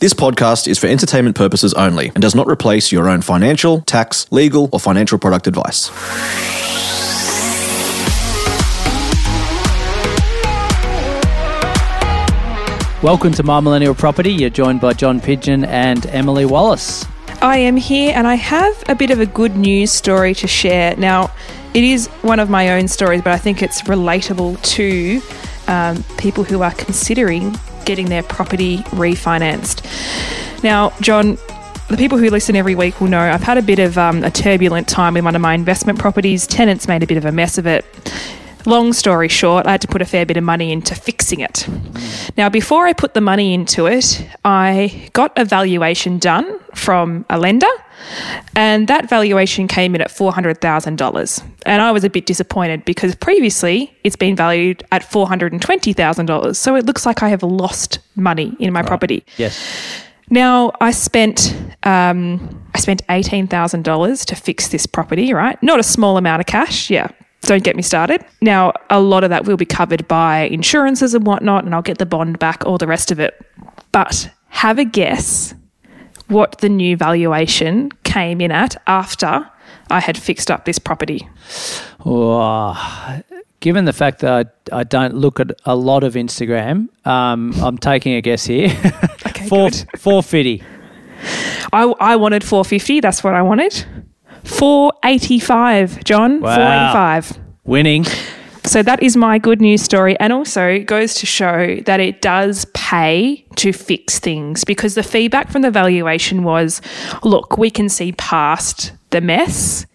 This podcast is for entertainment purposes only and does not replace your own financial, tax, legal, or financial product advice. Welcome to My Millennial Property. You're joined by John Pidgeon and Emily Wallace. I am here and I have a bit of a good news story to share. Now, it is one of my own stories, but I think it's relatable to um, people who are considering getting their property refinanced. Now, John, the people who listen every week will know I've had a bit of um, a turbulent time with one of my investment properties. Tenants made a bit of a mess of it. Long story short, I had to put a fair bit of money into fixing it. Now, before I put the money into it, I got a valuation done from a lender, and that valuation came in at $400,000. And I was a bit disappointed because previously it's been valued at $420,000. So it looks like I have lost money in my property. Yes. Now I spent um, I spent eighteen thousand dollars to fix this property. Right, not a small amount of cash. Yeah, don't get me started. Now a lot of that will be covered by insurances and whatnot, and I'll get the bond back, all the rest of it. But have a guess what the new valuation came in at after I had fixed up this property. Oh, given the fact that I, I don't look at a lot of Instagram, um, I'm taking a guess here. Okay, Four, 450. I, I wanted four fifty. That's what I wanted. Four eighty five, John. Wow. Four eighty five. Winning. So that is my good news story. And also goes to show that it does pay to fix things because the feedback from the valuation was look, we can see past the mess,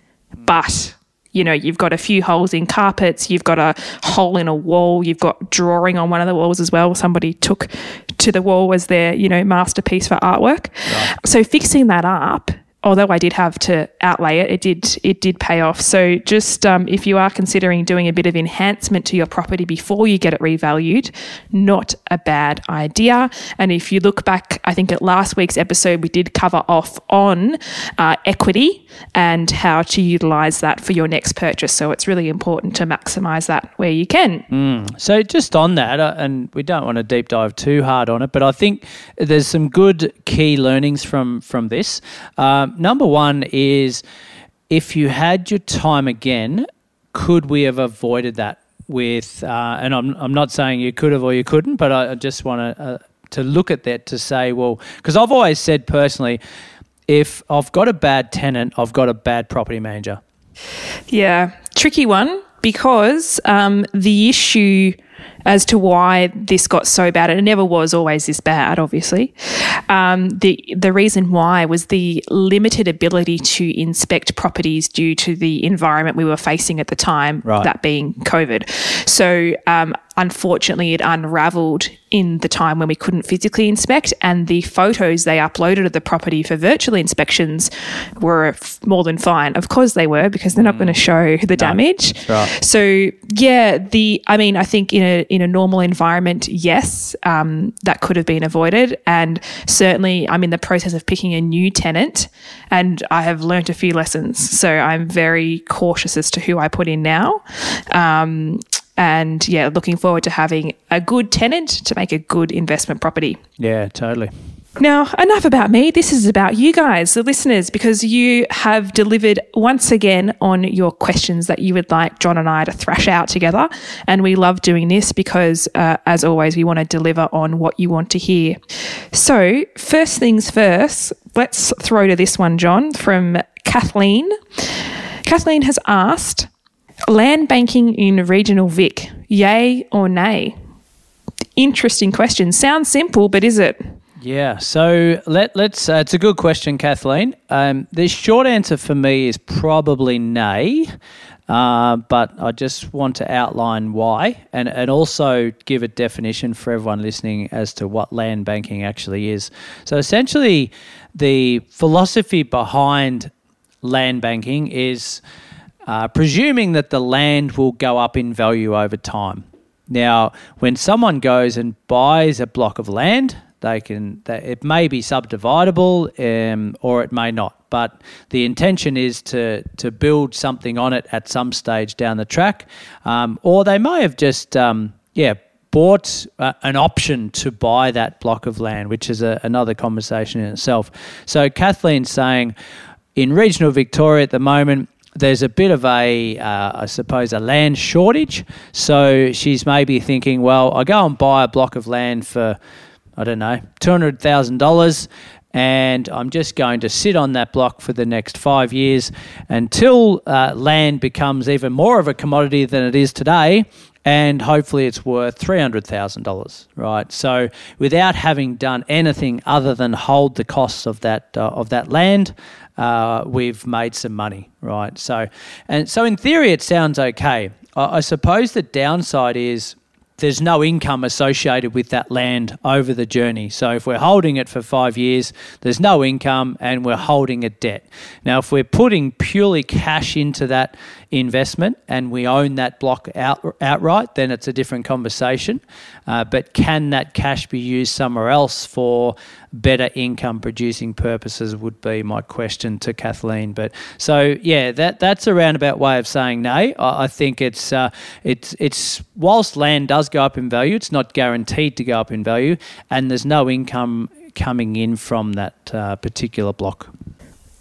but you know, you've got a few holes in carpets, you've got a hole in a wall, you've got drawing on one of the walls as well. Somebody took to the wall as their, you know, masterpiece for artwork. So fixing that up although I did have to outlay it, it did it did pay off. So just um, if you are considering doing a bit of enhancement to your property before you get it revalued, not a bad idea. And if you look back, I think at last week's episode we did cover off on uh, equity and how to utilize that for your next purchase. So it's really important to maximize that where you can. So just on that, uh, and we don't want to deep dive too hard on it, but I think there's some good key learnings from from this. Um, number one is if you had your time again, could we have avoided that with? Uh, and I'm I'm not saying you could have or you couldn't, but I, I just want to uh, to look at that to say, well, because I've always said personally, if I've got a bad tenant, I've got a bad property manager. Yeah, tricky one because um, the issue as to why this got so bad, and it never was always this bad, obviously. Um, the the reason why was the limited ability to inspect properties due to the environment we were facing at the time, Right. that being COVID. So um, unfortunately, it unravelled in the time when we couldn't physically inspect, and the photos they uploaded of the property for virtual inspections were f- more than fine. Of course, they were because they're not going to show the damage. right. So yeah, the I mean, I think in a in a normal environment, yes, um, that could have been avoided, and certainly I'm in the process of picking a new tenant, and I have learnt a few lessons. So I'm very cautious as to who I put in now. Um, and yeah, looking forward to having a good tenant to make a good investment property. Yeah, totally. Now, enough about me. This is about you guys, the listeners, because you have delivered once again on your questions that you would like John and I to thrash out together. And we love doing this because, uh, as always, we want to deliver on what you want to hear. So, first things first, let's throw to this one, John, from Kathleen. Kathleen has asked land banking in regional Vic, yay or nay? Interesting question. Sounds simple, but is it? Yeah, so let let's. Uh, it's a good question, Kathleen. Um, the short answer for me is probably nay. uh, but I just want to outline why and, and also give a definition for everyone listening as to what land banking actually is. So, essentially, the philosophy behind land banking is uh, presuming that the land will go up in value over time. Now, when someone goes and buys a block of land, they can they, it may be subdividable um, or it may not. But the intention is to to build something on it at some stage down the track, um, or they may have just um, yeah bought uh, an option to buy that block of land, which is a, another conversation in itself. So Kathleen's saying in regional Victoria at the moment, there's a bit of a, uh, I suppose, a land shortage. So she's maybe thinking, well, I go and buy a block of land for, I don't know, $200,000 and I'm just going to sit on that block for the next five years until uh, land becomes even more of a commodity than it is today. And hopefully it's worth $300,000, right? So without having done anything other than hold the costs of that, uh, of that land, uh, we've made some money, right? So, and so in theory, it sounds okay. I, I suppose the downside is there's no income associated with that land over the journey. So if we're holding it for five years, there's no income and we're holding a debt. Now, if we're putting purely cash into that investment and we own that block out, outright, then it's a different conversation. Uh, but can that cash be used somewhere else for better income producing purposes? Would be my question to Kathleen. But so yeah, that that's a roundabout way of saying no. I, I think it's uh, it's it's whilst land does go up in value, it's not guaranteed to go up in value, and there's no income coming in from that uh, particular block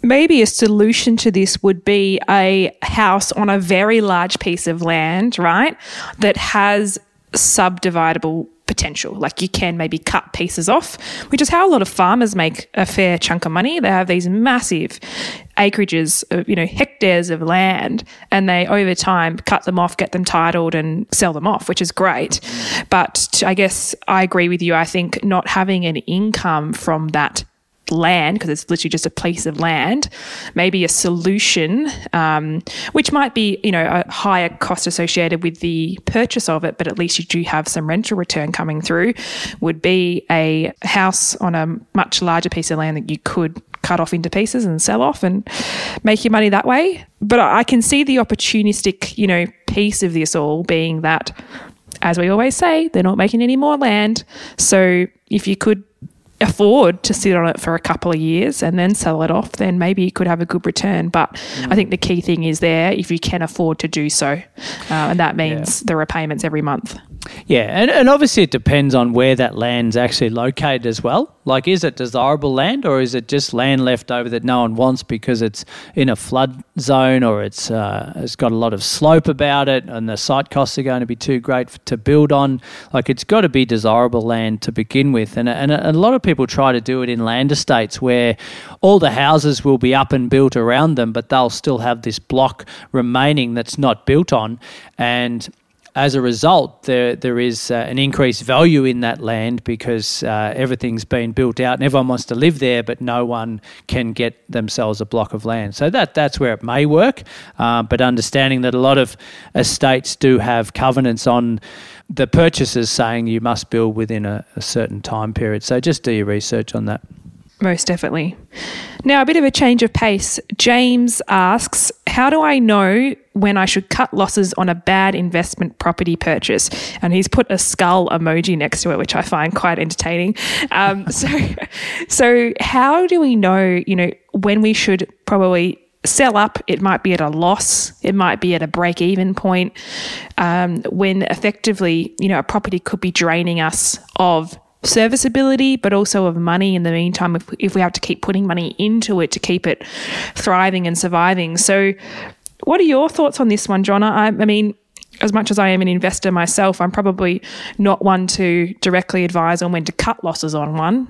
maybe a solution to this would be a house on a very large piece of land, right? That has subdividable potential. Like you can maybe cut pieces off, which is how a lot of farmers make a fair chunk of money. They have these massive acreages of, you know, hectares of land and they over time cut them off, get them titled and sell them off, which is great. But I guess I agree with you. I think not having an income from that land because it's literally just a piece of land maybe a solution um, which might be you know a higher cost associated with the purchase of it but at least you do have some rental return coming through would be a house on a much larger piece of land that you could cut off into pieces and sell off and make your money that way. But i can see the opportunistic you know piece of this all being that as we always say they're not making any more land. So if you could afford to sit on it for a couple of years and then sell it off, then maybe you could have a good return. But mm. I think the key thing is there if you can afford to do so, uh, and that means yeah. the repayments every month. Yeah, and, and obviously it depends on where that land's actually located as well. Like, is it desirable land or is it just land left over that no one wants because it's in a flood zone or it's uh, it's got a lot of slope about it and the site costs are going to be too great to build on? Like, it's got to be desirable land to begin with. And, and a, a lot of people try to do it in land estates where all the houses will be up and built around them, but they'll still have this block remaining that's not built on. And as a result, there there is uh, an increased value in that land because uh, everything's been built out and everyone wants to live there, but no one can get themselves a block of land. So that that's where it may work, uh, but understanding that a lot of estates do have covenants on the purchasers saying you must build within a, a certain time period. So just do your research on that. Most definitely. Now, a bit of a change of pace. James asks, How do I know when I should cut losses on a bad investment property purchase? And he's put a skull emoji next to it, which I find quite entertaining. Um, so, so, how do we know, you know, when we should probably sell up, it might be at a loss, it might be at a break even point, um, when effectively, you know, a property could be draining us of serviceability, but also of money in the meantime if, if we have to keep putting money into it to keep it thriving and surviving. So, what are your thoughts on this one, John? I, I mean, as much as I am an investor myself, I'm probably not one to directly advise on when to cut losses on one.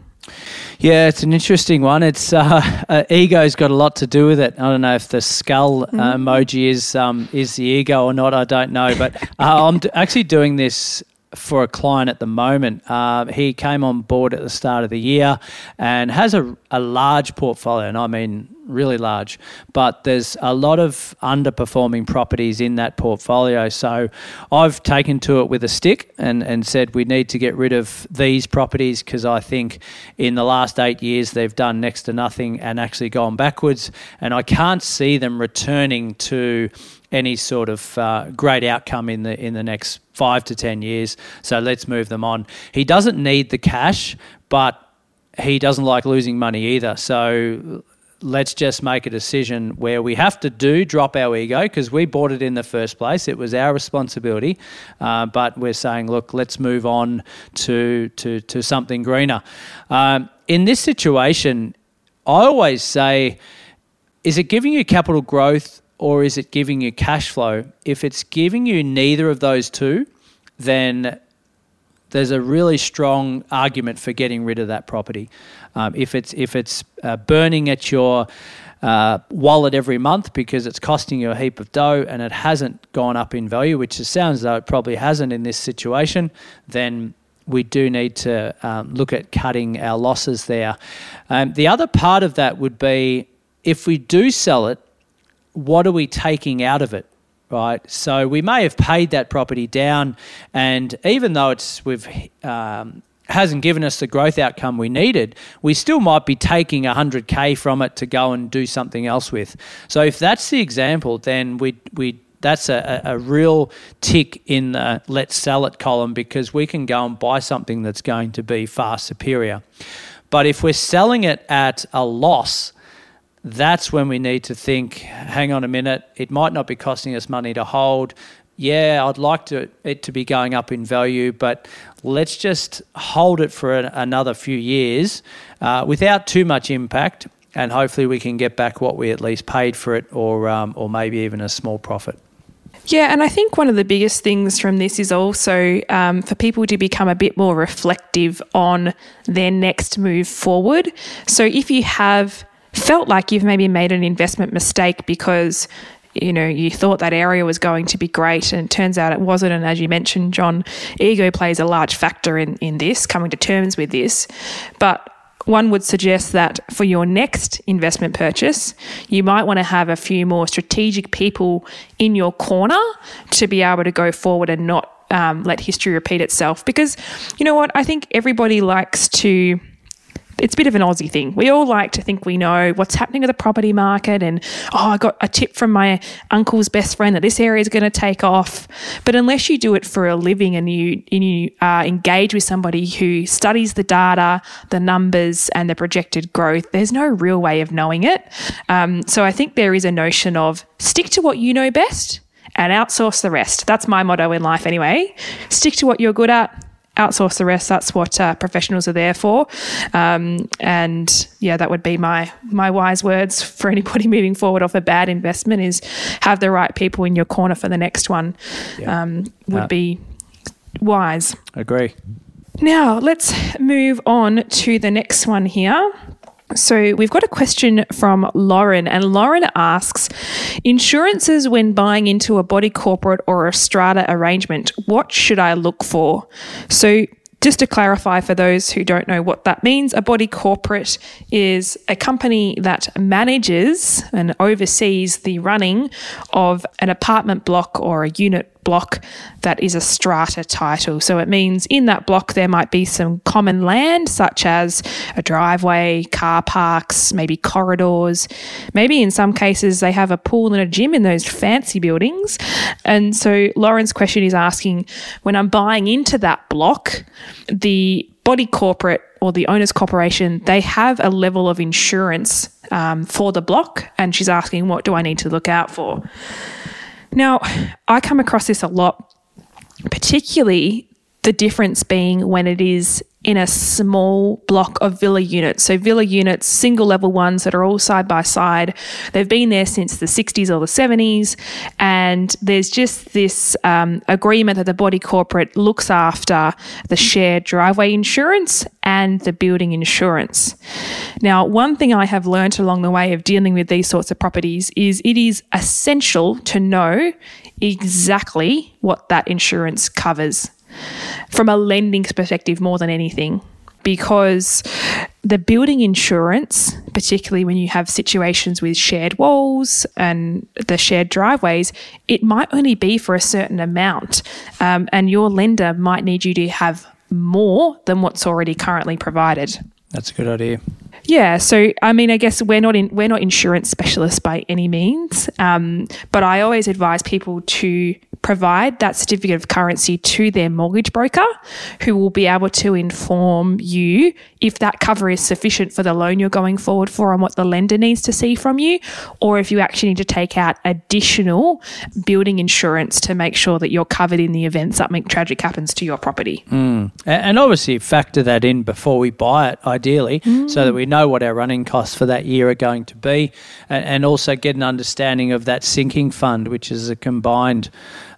Yeah, it's an interesting one. It's uh, uh, ego's got a lot to do with it. I don't know if the skull uh, mm-hmm. emoji is um, is the ego or not. I don't know, but uh, I'm d- actually doing this for a client at the moment. Uh, he came on board at the start of the year and has a, a large portfolio, and I mean really large, but there's a lot of underperforming properties in that portfolio. So I've taken to it with a stick and, and said we need to get rid of these properties because I think in the last eight years they've done next to nothing and actually gone backwards. And I can't see them returning to any sort of uh, great outcome in the in the next five to ten years. So let's move them on. He doesn't need the cash, but he doesn't like losing money either. So let's just make a decision where we have to do drop our ego because we bought it in the first place. It was our responsibility, uh, but we're saying, look, let's move on to to to something greener. Um, in this situation, I always say, is it giving you capital growth or is it giving you cash flow? If it's giving you neither of those two, then there's a really strong argument for getting rid of that property. Um, if it's if it's uh, burning at your uh, wallet every month because it's costing you a heap of dough and it hasn't gone up in value, which it sounds though it probably hasn't in this situation, then we do need to um, look at cutting our losses there. Um, the other part of that would be if we do sell it, what are we taking out of it? Right? So we may have paid that property down, and even though it's we've um, hasn't given us the growth outcome we needed, we still might be taking 100k from it to go and do something else with. So if that's the example, then we we that's a, a real tick in the let's sell it column because we can go and buy something that's going to be far superior. But if we're selling it at a loss, that's when we need to think hang on a minute, it might not be costing us money to hold. Yeah, I'd like to, it to be going up in value, but let's just hold it for a, another few years uh, without too much impact, and hopefully we can get back what we at least paid for it, or um, or maybe even a small profit. Yeah, and I think one of the biggest things from this is also um, for people to become a bit more reflective on their next move forward. So if you have felt like you've maybe made an investment mistake because you know you thought that area was going to be great and it turns out it wasn't and as you mentioned john ego plays a large factor in in this coming to terms with this but one would suggest that for your next investment purchase, you might want to have a few more strategic people in your corner to be able to go forward and not um, let history repeat itself. Because you know what? I think everybody likes to it's a bit of an Aussie thing. We all like to think we know what's happening with the property market and, oh, I got a tip from my uncle's best friend that this area is going to take off. But unless you do it for a living and you, and you uh, engage with somebody who studies the data, the numbers, and the projected growth, there's no real way of knowing it. Um, so I think there is a notion of stick to what you know best and outsource the rest. That's my motto in life anyway. Stick to what you're good at outsource the rest. That's what uh, professionals are there for. Um, and yeah, that would be my my wise words for anybody moving forward off a bad investment is have the right people in your corner for the next one. Yeah. Um, would uh, be wise. Agree. Now let's move on to the next one here. So we've got a question from Lauren, and Lauren asks Insurances when buying into a body corporate or a strata arrangement, what should I look for? So just to clarify for those who don't know what that means, a body corporate is a company that manages and oversees the running of an apartment block or a unit block that is a strata title. So it means in that block there might be some common land, such as a driveway, car parks, maybe corridors. Maybe in some cases they have a pool and a gym in those fancy buildings. And so Lauren's question is asking when I'm buying into that block, the body corporate or the owner's corporation, they have a level of insurance um, for the block. And she's asking, what do I need to look out for? Now, I come across this a lot, particularly the difference being when it is in a small block of villa units. So, villa units, single level ones that are all side by side. They've been there since the 60s or the 70s. And there's just this um, agreement that the body corporate looks after the shared driveway insurance and the building insurance. Now, one thing I have learned along the way of dealing with these sorts of properties is it is essential to know exactly what that insurance covers from a lending perspective more than anything because the building insurance, particularly when you have situations with shared walls and the shared driveways, it might only be for a certain amount. Um, and your lender might need you to have more than what's already currently provided. That's a good idea. Yeah, so I mean, I guess we're not in we're not insurance specialists by any means, um, but I always advise people to provide that certificate of currency to their mortgage broker, who will be able to inform you if that cover is sufficient for the loan you're going forward for and what the lender needs to see from you, or if you actually need to take out additional building insurance to make sure that you're covered in the event something tragic happens to your property. Mm. And obviously, factor that in before we buy it, ideally, mm. so that we know what our running costs for that year are going to be, and, also get an understanding of that sinking fund, which is a combined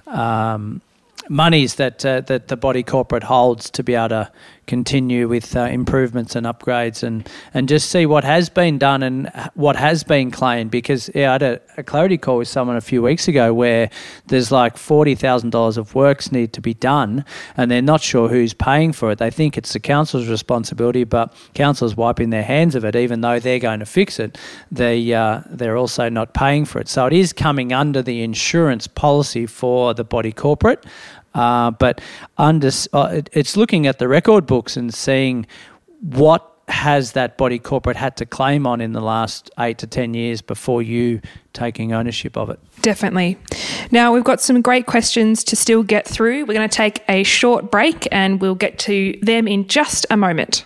um, monies that uh, that the body corporate holds to be able to continue with uh, improvements and upgrades and and just see what has been done and what has been claimed because yeah, I had a, a clarity call with someone a few weeks ago where there's like forty thousand dollars of works need to be done and they're not sure who's paying for it. They think it's the council's responsibility, but council's wiping their hands of it, even though they're going to fix it. They uh, they're also not paying for it, so it is coming under the insurance policy for the body corporate. Uh, but under, uh, it's looking at the record books and seeing what has that body corporate had to claim on in the last eight to 10 years before you taking ownership of it? Definitely. Now, we've got some great questions to still get through. We're going to take a short break and we'll get to them in just a moment.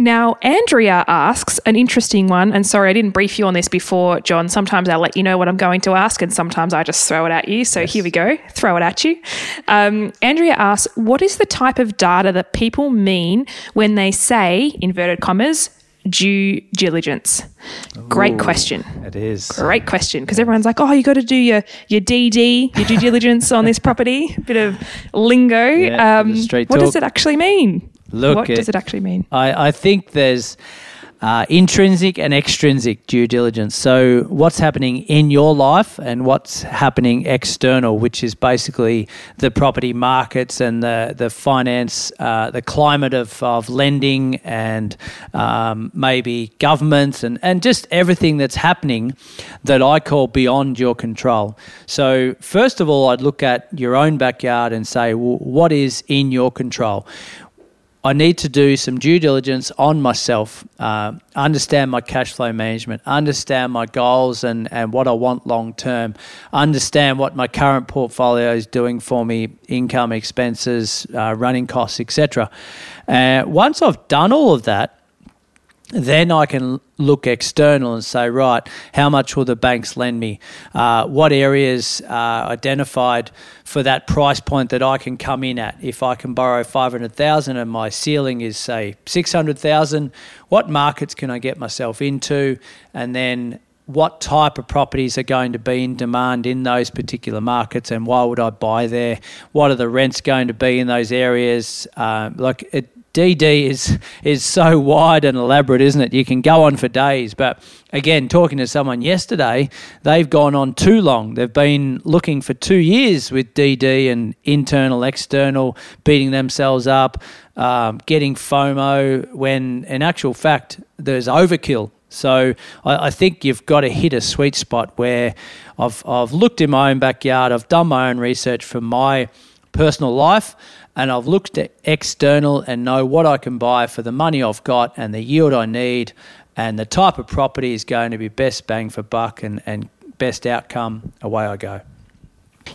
Now, Andrea asks an interesting one, and sorry I didn't brief you on this before, John. Sometimes I'll let you know what I'm going to ask, and sometimes I just throw it at you. So yes. here we go, throw it at you. Um, Andrea asks, "What is the type of data that people mean when they say inverted commas?" due diligence? Great Ooh, question. It is. Great question. Because everyone's like, oh, you got to do your, your DD, your due diligence on this property. Bit of lingo. Yeah, um, what talk. does it actually mean? Look, what it, does it actually mean? I, I think there's uh, intrinsic and extrinsic due diligence. So, what's happening in your life and what's happening external, which is basically the property markets and the the finance, uh, the climate of, of lending, and um, maybe governments and and just everything that's happening that I call beyond your control. So, first of all, I'd look at your own backyard and say, well, what is in your control? I need to do some due diligence on myself, uh, understand my cash flow management, understand my goals and, and what I want long term, understand what my current portfolio is doing for me, income, expenses, uh, running costs, etc. Uh, once I've done all of that, then I can look external and say, right, how much will the banks lend me? Uh, what areas are identified for that price point that I can come in at? If I can borrow 500,000 and my ceiling is, say, 600,000, what markets can I get myself into? And then what type of properties are going to be in demand in those particular markets and why would I buy there? What are the rents going to be in those areas? Uh, like it, DD is is so wide and elaborate, isn't it? You can go on for days. But again, talking to someone yesterday, they've gone on too long. They've been looking for two years with DD and internal, external, beating themselves up, um, getting FOMO. When in actual fact, there's overkill. So I, I think you've got to hit a sweet spot where I've I've looked in my own backyard. I've done my own research for my personal life and I've looked at external and know what I can buy for the money I've got and the yield I need and the type of property is going to be best bang for buck and, and best outcome, away I go.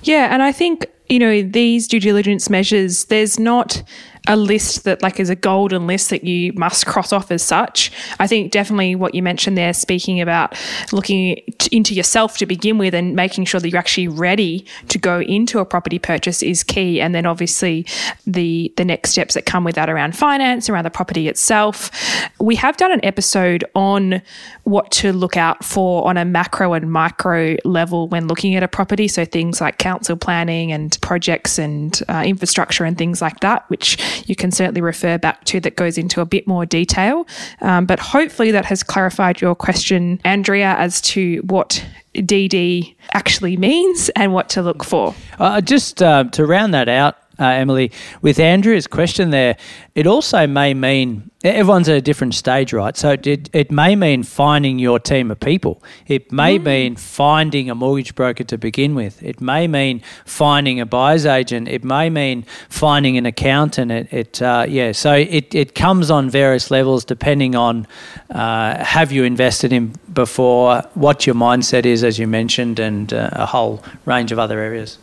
Yeah, and I think, you know, these due diligence measures, there's not a list that like is a golden list that you must cross off as such. I think definitely what you mentioned there, speaking about looking into yourself to begin with and making sure that you're actually ready to go into a property purchase is key. And then obviously the the next steps that come with that around finance, around the property itself. We have done an episode on what to look out for on a macro and micro level when looking at a property. So things like council planning and projects and uh, infrastructure and things like that, which you can certainly refer back to that goes into a bit more detail. Um, but hopefully that has clarified your question, Andrea, as to what DD actually means and what to look for. Uh, just uh, to round that out, uh, Emily, with Andrea's question there, it also may mean everyone's at a different stage, right? So it, it may mean finding your team of people. It may mm. mean finding a mortgage broker to begin with. It may mean finding a buyer's agent. It may mean finding an accountant. It, it uh, yeah. So it, it comes on various levels depending on uh, have you invested in before, what your mindset is, as you mentioned, and uh, a whole range of other areas.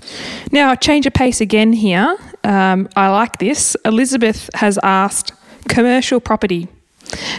Now, change of pace again here. Um, I like this. Elizabeth has asked commercial property.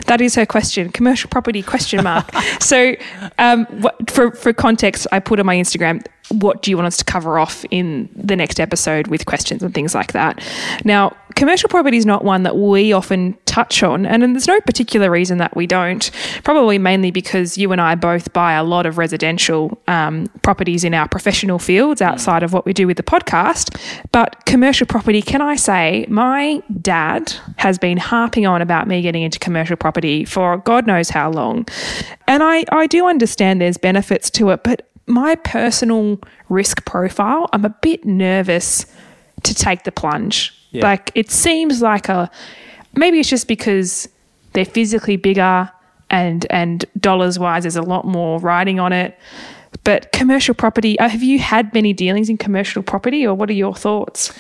That is her question. Commercial property question mark. so, um, what, for for context, I put on my Instagram what do you want us to cover off in the next episode with questions and things like that. Now, commercial property is not one that we often touch on, and there's no particular reason that we don't. Probably mainly because you and I both buy a lot of residential um, properties in our professional fields outside of what we do with the podcast. But commercial property, can I say, my dad has been harping on about me getting into commercial property for God knows how long. And I, I do understand there's benefits to it, but my personal risk profile, I'm a bit nervous to take the plunge. Yeah. Like it seems like a maybe it's just because they're physically bigger and and dollars wise there's a lot more riding on it. But commercial property, uh, have you had many dealings in commercial property or what are your thoughts?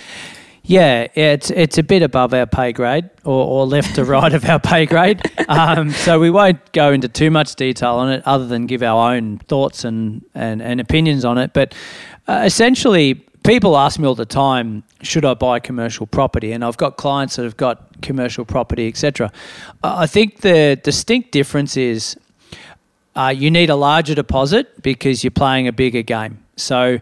Yeah, it's it's a bit above our pay grade, or, or left to right of our pay grade. Um, so we won't go into too much detail on it, other than give our own thoughts and and, and opinions on it. But uh, essentially, people ask me all the time, should I buy commercial property? And I've got clients that have got commercial property, etc. I think the distinct difference is uh, you need a larger deposit because you're playing a bigger game. So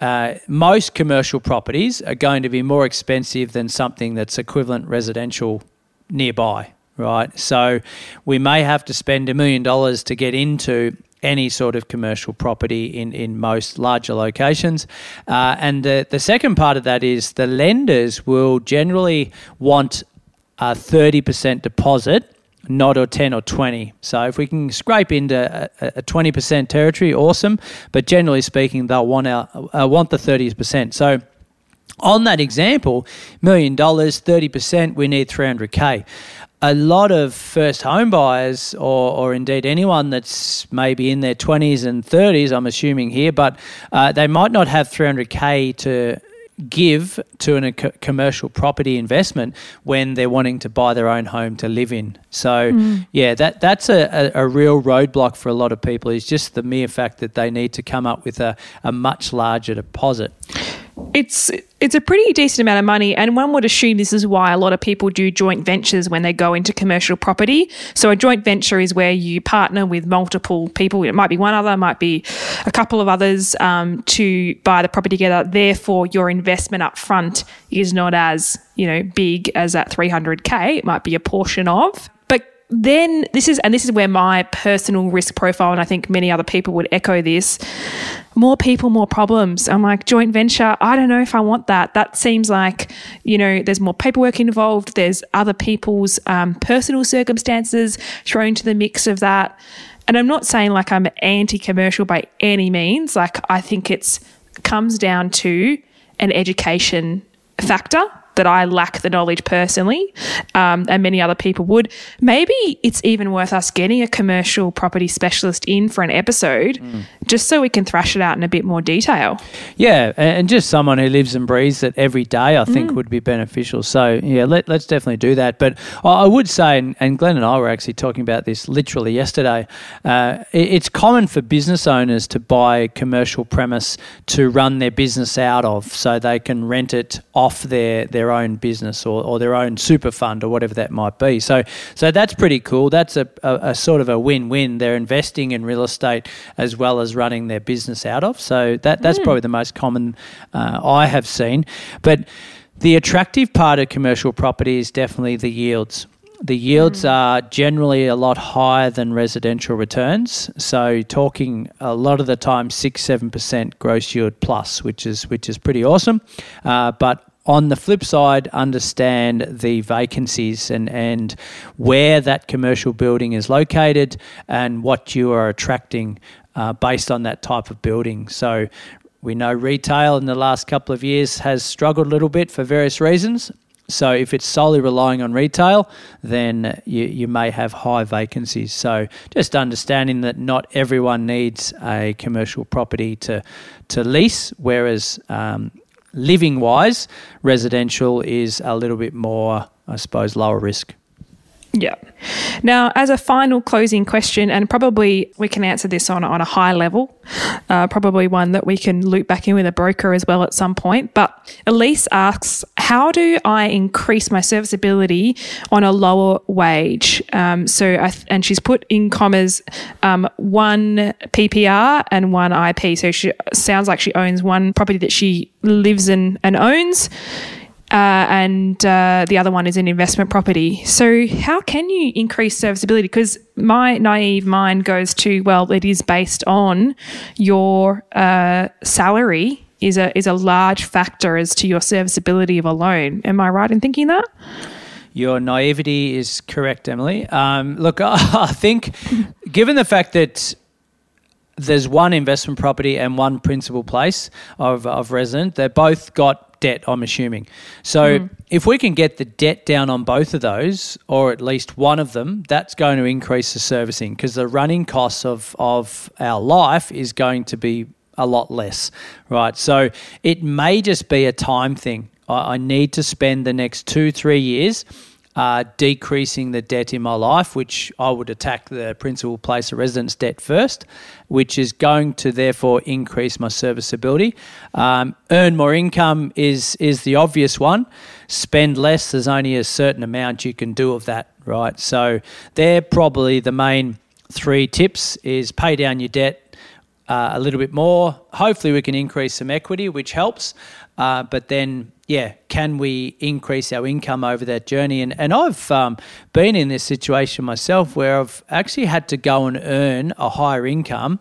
uh, most commercial properties are going to be more expensive than something that's equivalent residential nearby, right? So we may have to spend a million dollars to get into any sort of commercial property in, in most larger locations. Uh, and the, the second part of that is the lenders will generally want a 30% deposit not or 10 or 20. So if we can scrape into a, a 20% territory, awesome. But generally speaking, they'll want, our, uh, want the 30%. So on that example, million dollars, 30%, we need 300K. A lot of first home buyers, or, or indeed anyone that's maybe in their 20s and 30s, I'm assuming here, but uh, they might not have 300K to give to a commercial property investment when they're wanting to buy their own home to live in. So, mm. yeah, that that's a, a, a, real roadblock for a lot of people is just the mere fact that they need to come up with a, a much larger deposit. It's it's a pretty decent amount of money, and one would assume this is why a lot of people do joint ventures when they go into commercial property. So a joint venture is where you partner with multiple people. It might be one other, might be a couple of others um, to buy the property together. Therefore, your investment up front is not as you know big as that 300k. It might be a portion of then this is and this is where my personal risk profile and I think many other people would echo this. More people more problems. I'm like joint venture I don't know if I want that. That seems like you know there's more paperwork involved. There's other people's um, personal circumstances thrown to the mix of that. And I'm not saying like I'm anti-commercial by any means. Like I think it's comes down to an education factor that I lack the knowledge personally, um, and many other people would. Maybe it's even worth us getting a commercial property specialist in for an episode, mm. just so we can thrash it out in a bit more detail. Yeah, and just someone who lives and breathes it every day, I think, mm. would be beneficial. So yeah, let, us definitely do that. But I would say, and, and, Glen and I were actually talking about this literally yesterday. Uh, it, it's common for business owners to buy commercial premise to run their business out of, so they can rent it off their their their own business or, or their own super fund or whatever that might be. So, so that's pretty cool. That's a, a, a sort of a win-win. They're investing in real estate as well as running their business out of. So that that's mm. probably the most common uh, I have seen. But the attractive part of commercial property is definitely the yields. The yields mm. are generally a lot higher than residential returns. So talking a lot of the time six seven percent gross yield plus, which is which is pretty awesome. Uh, but on the flip side, understand the vacancies and, and where that commercial building is located and what you are attracting uh, based on that type of building. So, we know retail in the last couple of years has struggled a little bit for various reasons. So, if it's solely relying on retail, then you, you may have high vacancies. So, just understanding that not everyone needs a commercial property to, to lease, whereas um, living wise, residential is a little bit more, I suppose, lower risk. Yeah. Now, as a final closing question, and probably we can answer this on, on a high level, uh, probably one that we can loop back in with a broker as well at some point. But Elise asks, How do I increase my serviceability on a lower wage? Um, so, th- and she's put in commas um, one PPR and one IP. So she sounds like she owns one property that she lives in and owns uh, and uh, the other one is an investment property. So, how can you increase serviceability? Because my naive mind goes to, well, it is based on your uh, salary is a is a large factor as to your serviceability of a loan. Am I right in thinking that? Your naivety is correct, Emily. Um, look, I think, given the fact that there's one investment property and one principal place of, of resident. They're both got debt, I'm assuming. So mm. if we can get the debt down on both of those, or at least one of them, that's going to increase the servicing because the running costs of, of our life is going to be a lot less, right? So it may just be a time thing. I, I need to spend the next two, three years uh, decreasing the debt in my life, which I would attack the principal place of residence debt first, which is going to therefore increase my serviceability. Um, earn more income is is the obvious one. Spend less. There's only a certain amount you can do of that, right? So they're probably the main three tips: is pay down your debt uh, a little bit more. Hopefully, we can increase some equity, which helps. Uh, but then yeah, can we increase our income over that journey? And and I've um, been in this situation myself where I've actually had to go and earn a higher income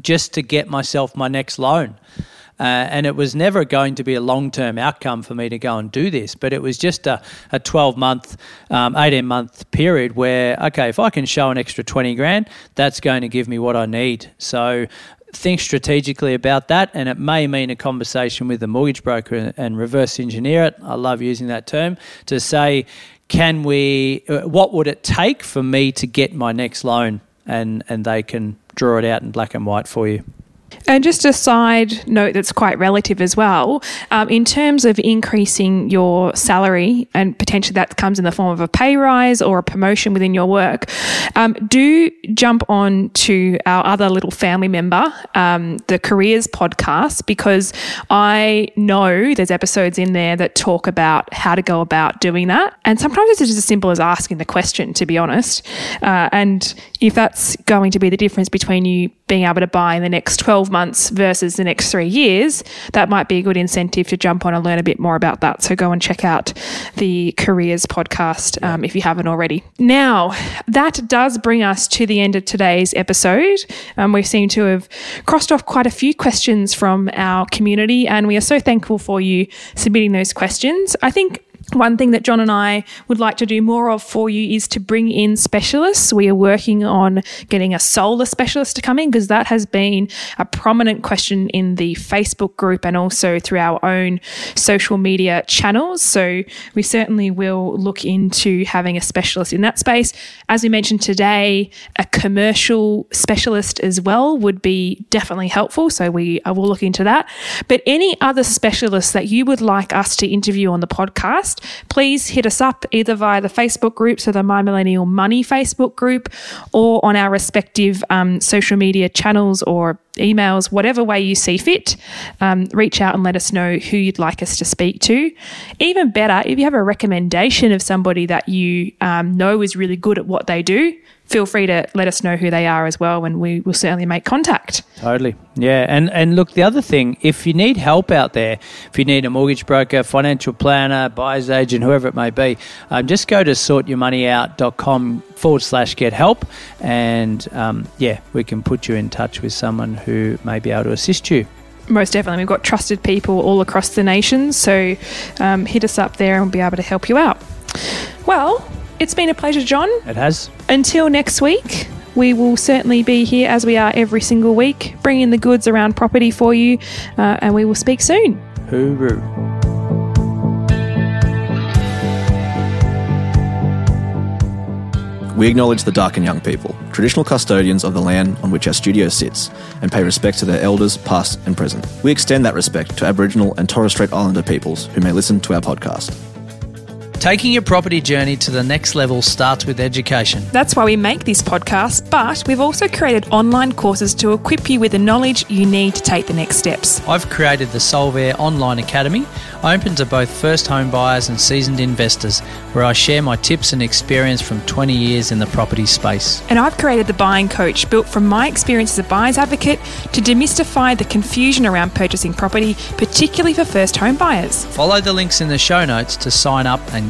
just to get myself my next loan. Uh, and it was never going to be a long term outcome for me to go and do this, but it was just a, a 12 month, um, 18 month period where, okay, if I can show an extra 20 grand, that's going to give me what I need. So think strategically about that, and it may mean a conversation with the mortgage broker and reverse engineer it. I love using that term to say, can we? Uh, what would it take for me to get my next loan? And and they can draw it out in black and white for you. And just a side note that's quite relative as well, um, in terms of increasing your salary, and potentially that comes in the form of a pay rise or a promotion within your work, um, do jump on to our other little family member, um, the Careers podcast, because I know there's episodes in there that talk about how to go about doing that. And sometimes it's just as simple as asking the question, to be honest. Uh, and if that's going to be the difference between you being able to buy in the next 12 months versus the next three years, that might be a good incentive to jump on and learn a bit more about that. So go and check out the Careers podcast um, if you haven't already. Now, that does bring us to the end of today's episode. Um, we seem to have crossed off quite a few questions from our community, and we are so thankful for you submitting those questions. I think one thing that John and I would like to do more of for you is to bring in specialists. We are working on getting a solar specialist to come in because that has been a prominent question in the Facebook group and also through our own social media channels. So we certainly will look into having a specialist in that space. As we mentioned today, a commercial specialist as well would be definitely helpful. So we uh, I will look into that. But any other specialists that you would like us to interview on the please hit us up either via the Facebook group, so the My Millennial Money Facebook group, or on our respective um, social media channels or emails, whatever way you see fit. Um, reach out and let us know who you'd like us to speak to. Even better, if you have a recommendation of somebody that you um, know is really good at what they do, feel free to let us know who they are as well, and we will certainly make contact. Totally. Yeah. And, and look, the other thing, if you need help out there, if you need a mortgage broker, financial planner, buyer's agent, whoever it may be, um, just go to sortyourmoneyout.com forward slash get help. And um, yeah, we can put you in touch with someone who may be able to assist you. Most definitely. We've got trusted people all across the nation. So um, hit us up there and we'll be able to help you out. Well, it's been a pleasure, John. It has. Until next week, we will certainly be here as we are every single week, bringing the goods around property for you, uh, and we will speak soon. Hooroo. We acknowledge the Darkinjung people, traditional custodians of the land on which our studio sits, and pay respect to their elders, past and present. We extend that respect to Aboriginal and Torres Strait Islander peoples who may listen to our podcast. Taking your property journey to the next level starts with education. That's why we make this podcast, but we've also created online courses to equip you with the knowledge you need to take the next steps. I've created the Solvere Online Academy, open to both first home buyers and seasoned investors, where I share my tips and experience from 20 years in the property space. And I've created the Buying Coach, built from my experience as a buyer's advocate to demystify the confusion around purchasing property, particularly for first home buyers. Follow the links in the show notes to sign up and